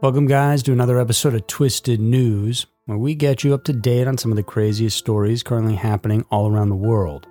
Welcome, guys, to another episode of Twisted News, where we get you up to date on some of the craziest stories currently happening all around the world.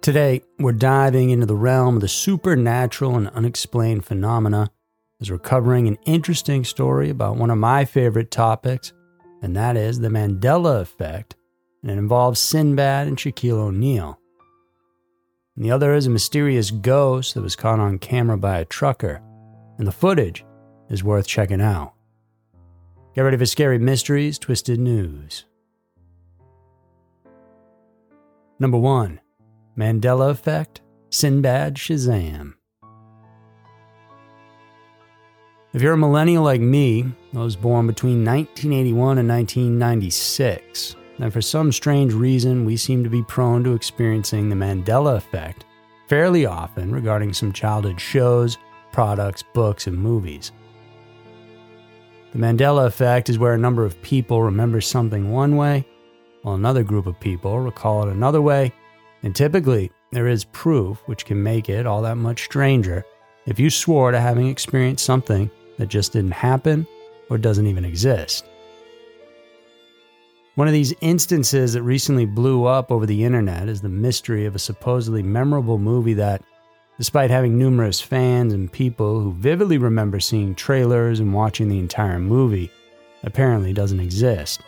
Today, we're diving into the realm of the supernatural and unexplained phenomena as we're covering an interesting story about one of my favorite topics, and that is the Mandela effect, and it involves Sinbad and Shaquille O'Neal. And the other is a mysterious ghost that was caught on camera by a trucker, and the footage is worth checking out. Get ready for scary mysteries, twisted news. Number one Mandela Effect, Sinbad Shazam. If you're a millennial like me, I was born between 1981 and 1996, then for some strange reason, we seem to be prone to experiencing the Mandela effect fairly often regarding some childhood shows, products, books, and movies. The Mandela effect is where a number of people remember something one way, while another group of people recall it another way, and typically there is proof which can make it all that much stranger if you swore to having experienced something that just didn't happen or doesn't even exist. One of these instances that recently blew up over the internet is the mystery of a supposedly memorable movie that despite having numerous fans and people who vividly remember seeing trailers and watching the entire movie, apparently doesn't exist.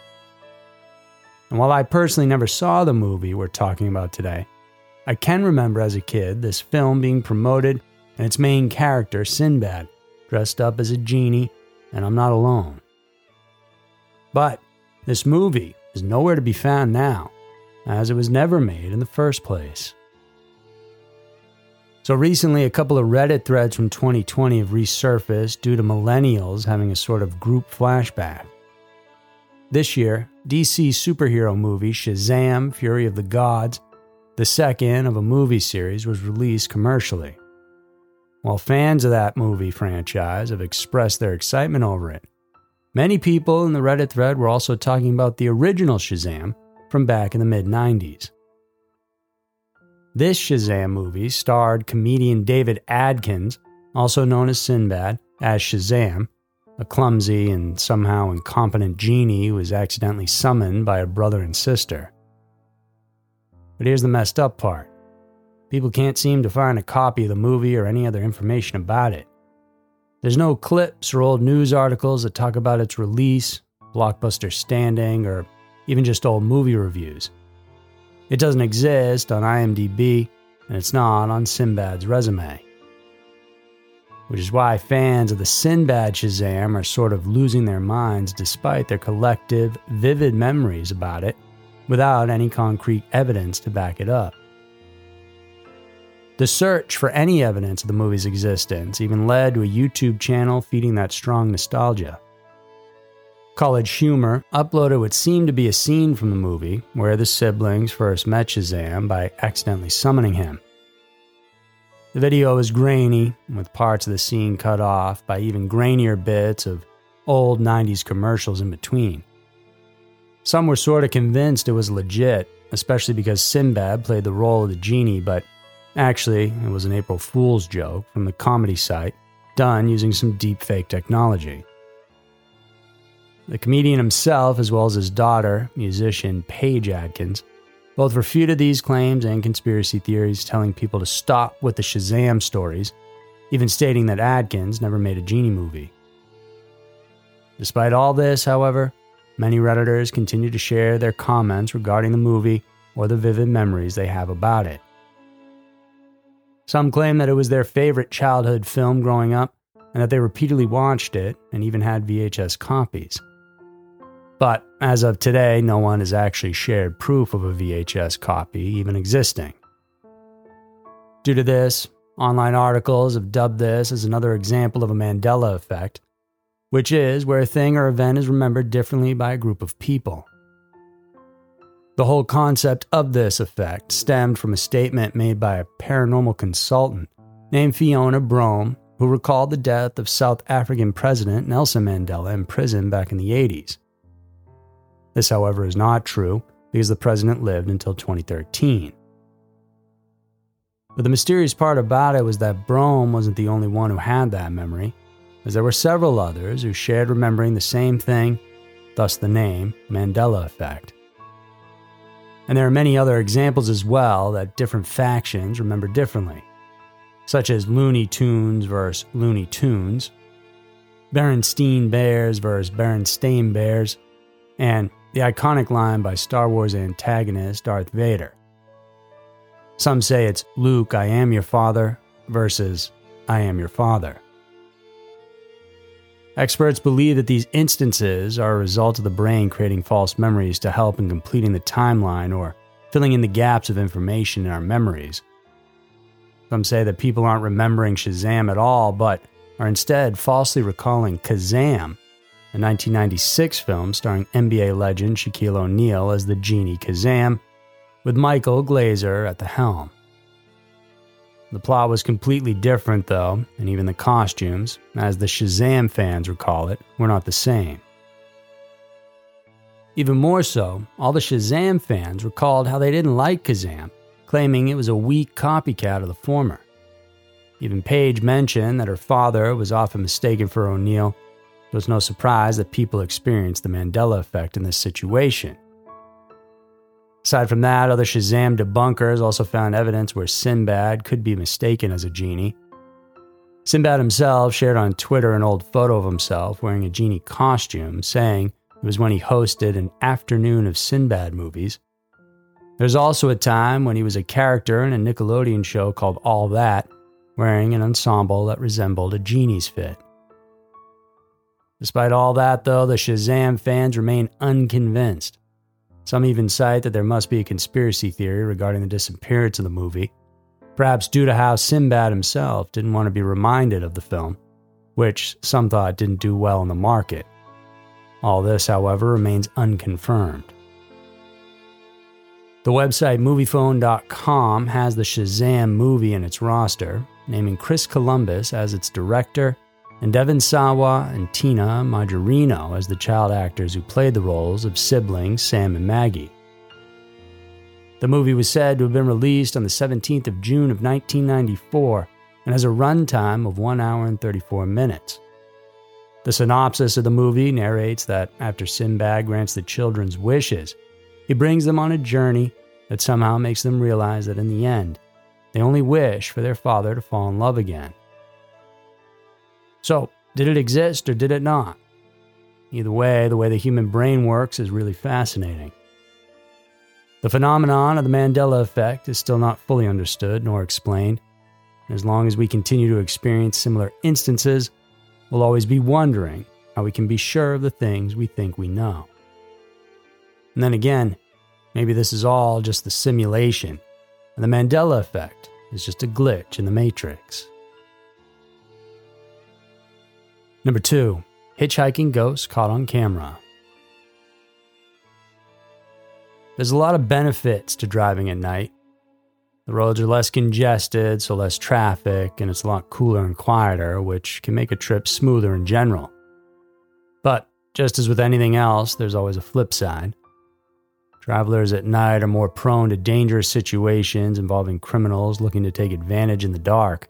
And while I personally never saw the movie we're talking about today, I can remember as a kid this film being promoted and its main character, Sinbad, dressed up as a genie, and I'm not alone. But this movie is nowhere to be found now, as it was never made in the first place. So recently, a couple of Reddit threads from 2020 have resurfaced due to millennials having a sort of group flashback. This year, DC superhero movie Shazam Fury of the Gods, the second of a movie series, was released commercially. While fans of that movie franchise have expressed their excitement over it, many people in the Reddit thread were also talking about the original Shazam from back in the mid 90s. This Shazam movie starred comedian David Adkins, also known as Sinbad, as Shazam, a clumsy and somehow incompetent genie who was accidentally summoned by a brother and sister. But here's the messed up part people can't seem to find a copy of the movie or any other information about it. There's no clips or old news articles that talk about its release, blockbuster standing, or even just old movie reviews. It doesn't exist on IMDb, and it's not on Sinbad's resume. Which is why fans of the Sinbad Shazam are sort of losing their minds despite their collective, vivid memories about it without any concrete evidence to back it up. The search for any evidence of the movie's existence even led to a YouTube channel feeding that strong nostalgia. College Humor uploaded what seemed to be a scene from the movie where the siblings first met Shazam by accidentally summoning him. The video is grainy, with parts of the scene cut off by even grainier bits of old 90s commercials in between. Some were sort of convinced it was legit, especially because Sinbad played the role of the genie, but actually, it was an April Fool's joke from the comedy site done using some deepfake technology. The comedian himself, as well as his daughter, musician Paige Adkins, both refuted these claims and conspiracy theories, telling people to stop with the Shazam stories, even stating that Adkins never made a genie movie. Despite all this, however, many Redditors continue to share their comments regarding the movie or the vivid memories they have about it. Some claim that it was their favorite childhood film growing up and that they repeatedly watched it and even had VHS copies. But as of today, no one has actually shared proof of a VHS copy even existing. Due to this, online articles have dubbed this as another example of a Mandela effect, which is where a thing or event is remembered differently by a group of people. The whole concept of this effect stemmed from a statement made by a paranormal consultant named Fiona Broome, who recalled the death of South African President Nelson Mandela in prison back in the 80s. This, however, is not true because the president lived until 2013. But the mysterious part about it was that Broome wasn't the only one who had that memory. as there were several others who shared remembering the same thing, thus the name Mandela Effect. And there are many other examples as well that different factions remember differently, such as Looney Tunes versus Looney Tunes, Berenstein Bears versus Berenstain Bears, and the iconic line by Star Wars antagonist Darth Vader. Some say it's Luke, I am your father, versus I am your father. Experts believe that these instances are a result of the brain creating false memories to help in completing the timeline or filling in the gaps of information in our memories. Some say that people aren't remembering Shazam at all, but are instead falsely recalling Kazam, a 1996 film starring NBA legend Shaquille O'Neal as the genie Kazam, with Michael Glaser at the helm. The plot was completely different, though, and even the costumes, as the Shazam fans recall it, were not the same. Even more so, all the Shazam fans recalled how they didn't like Kazam, claiming it was a weak copycat of the former. Even Paige mentioned that her father was often mistaken for O'Neal. It was no surprise that people experienced the Mandela effect in this situation. Aside from that, other Shazam debunkers also found evidence where Sinbad could be mistaken as a genie. Sinbad himself shared on Twitter an old photo of himself wearing a genie costume, saying it was when he hosted an afternoon of Sinbad movies. There's also a time when he was a character in a Nickelodeon show called All That, wearing an ensemble that resembled a genie's fit. Despite all that, though, the Shazam fans remain unconvinced. Some even cite that there must be a conspiracy theory regarding the disappearance of the movie, perhaps due to how Sinbad himself didn't want to be reminded of the film, which some thought didn't do well in the market. All this, however, remains unconfirmed. The website Moviefone.com has the Shazam movie in its roster, naming Chris Columbus as its director and Devon Sawa and Tina Majorino as the child actors who played the roles of siblings Sam and Maggie. The movie was said to have been released on the 17th of June of 1994 and has a runtime of 1 hour and 34 minutes. The synopsis of the movie narrates that after Sinbad grants the children's wishes, he brings them on a journey that somehow makes them realize that in the end, they only wish for their father to fall in love again. So, did it exist or did it not? Either way, the way the human brain works is really fascinating. The phenomenon of the Mandela effect is still not fully understood nor explained. As long as we continue to experience similar instances, we'll always be wondering how we can be sure of the things we think we know. And then again, maybe this is all just the simulation, and the Mandela effect is just a glitch in the matrix. Number two, hitchhiking ghosts caught on camera. There's a lot of benefits to driving at night. The roads are less congested, so less traffic, and it's a lot cooler and quieter, which can make a trip smoother in general. But just as with anything else, there's always a flip side. Travelers at night are more prone to dangerous situations involving criminals looking to take advantage in the dark.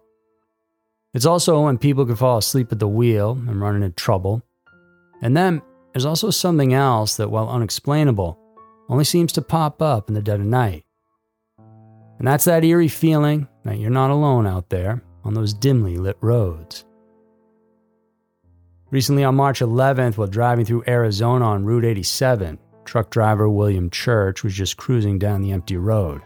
It's also when people can fall asleep at the wheel and run into trouble. And then there's also something else that, while unexplainable, only seems to pop up in the dead of night. And that's that eerie feeling that you're not alone out there on those dimly lit roads. Recently, on March 11th, while driving through Arizona on Route 87, truck driver William Church was just cruising down the empty road.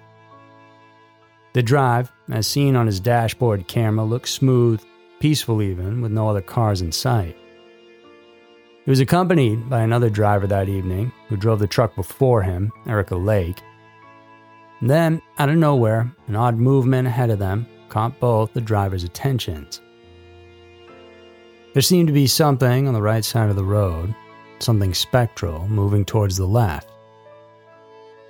The drive, as seen on his dashboard camera, looked smooth, peaceful even, with no other cars in sight. He was accompanied by another driver that evening who drove the truck before him, Erica Lake. And then, out of nowhere, an odd movement ahead of them caught both the driver's attentions. There seemed to be something on the right side of the road, something spectral moving towards the left.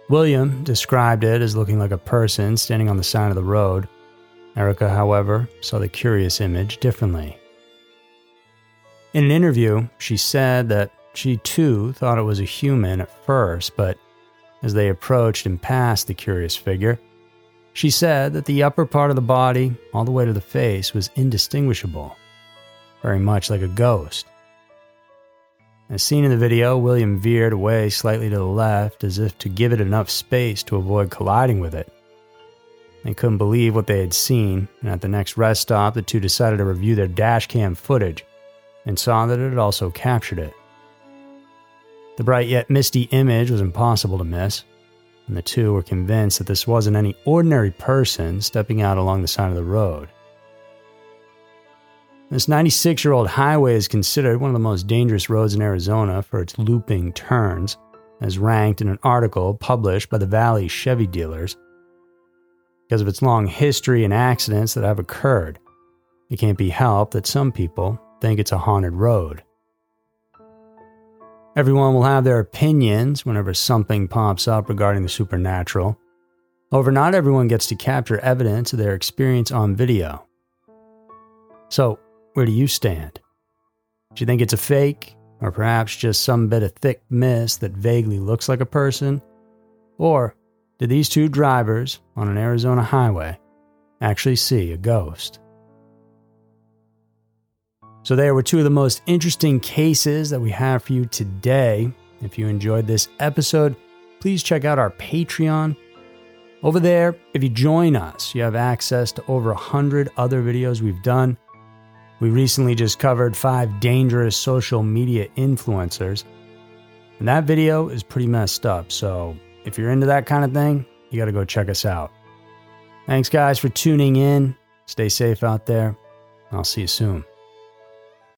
William described it as looking like a person standing on the side of the road. Erica, however, saw the curious image differently. In an interview, she said that she too thought it was a human at first, but as they approached and passed the curious figure, she said that the upper part of the body, all the way to the face, was indistinguishable. very much like a ghost. As seen in the video, William veered away slightly to the left as if to give it enough space to avoid colliding with it. They couldn't believe what they had seen, and at the next rest stop, the two decided to review their dashcam footage and saw that it had also captured it. The bright yet misty image was impossible to miss, and the two were convinced that this wasn't any ordinary person stepping out along the side of the road. This 96 year old highway is considered one of the most dangerous roads in Arizona for its looping turns, as ranked in an article published by the Valley Chevy dealers. Because of its long history and accidents that have occurred, it can't be helped that some people think it's a haunted road. Everyone will have their opinions whenever something pops up regarding the supernatural. However, not everyone gets to capture evidence of their experience on video. So, where do you stand? Do you think it's a fake, or perhaps just some bit of thick mist that vaguely looks like a person? Or did these two drivers on an Arizona highway actually see a ghost? So, there were two of the most interesting cases that we have for you today. If you enjoyed this episode, please check out our Patreon. Over there, if you join us, you have access to over 100 other videos we've done. We recently just covered five dangerous social media influencers, and that video is pretty messed up. So, if you're into that kind of thing, you got to go check us out. Thanks, guys, for tuning in. Stay safe out there. I'll see you soon.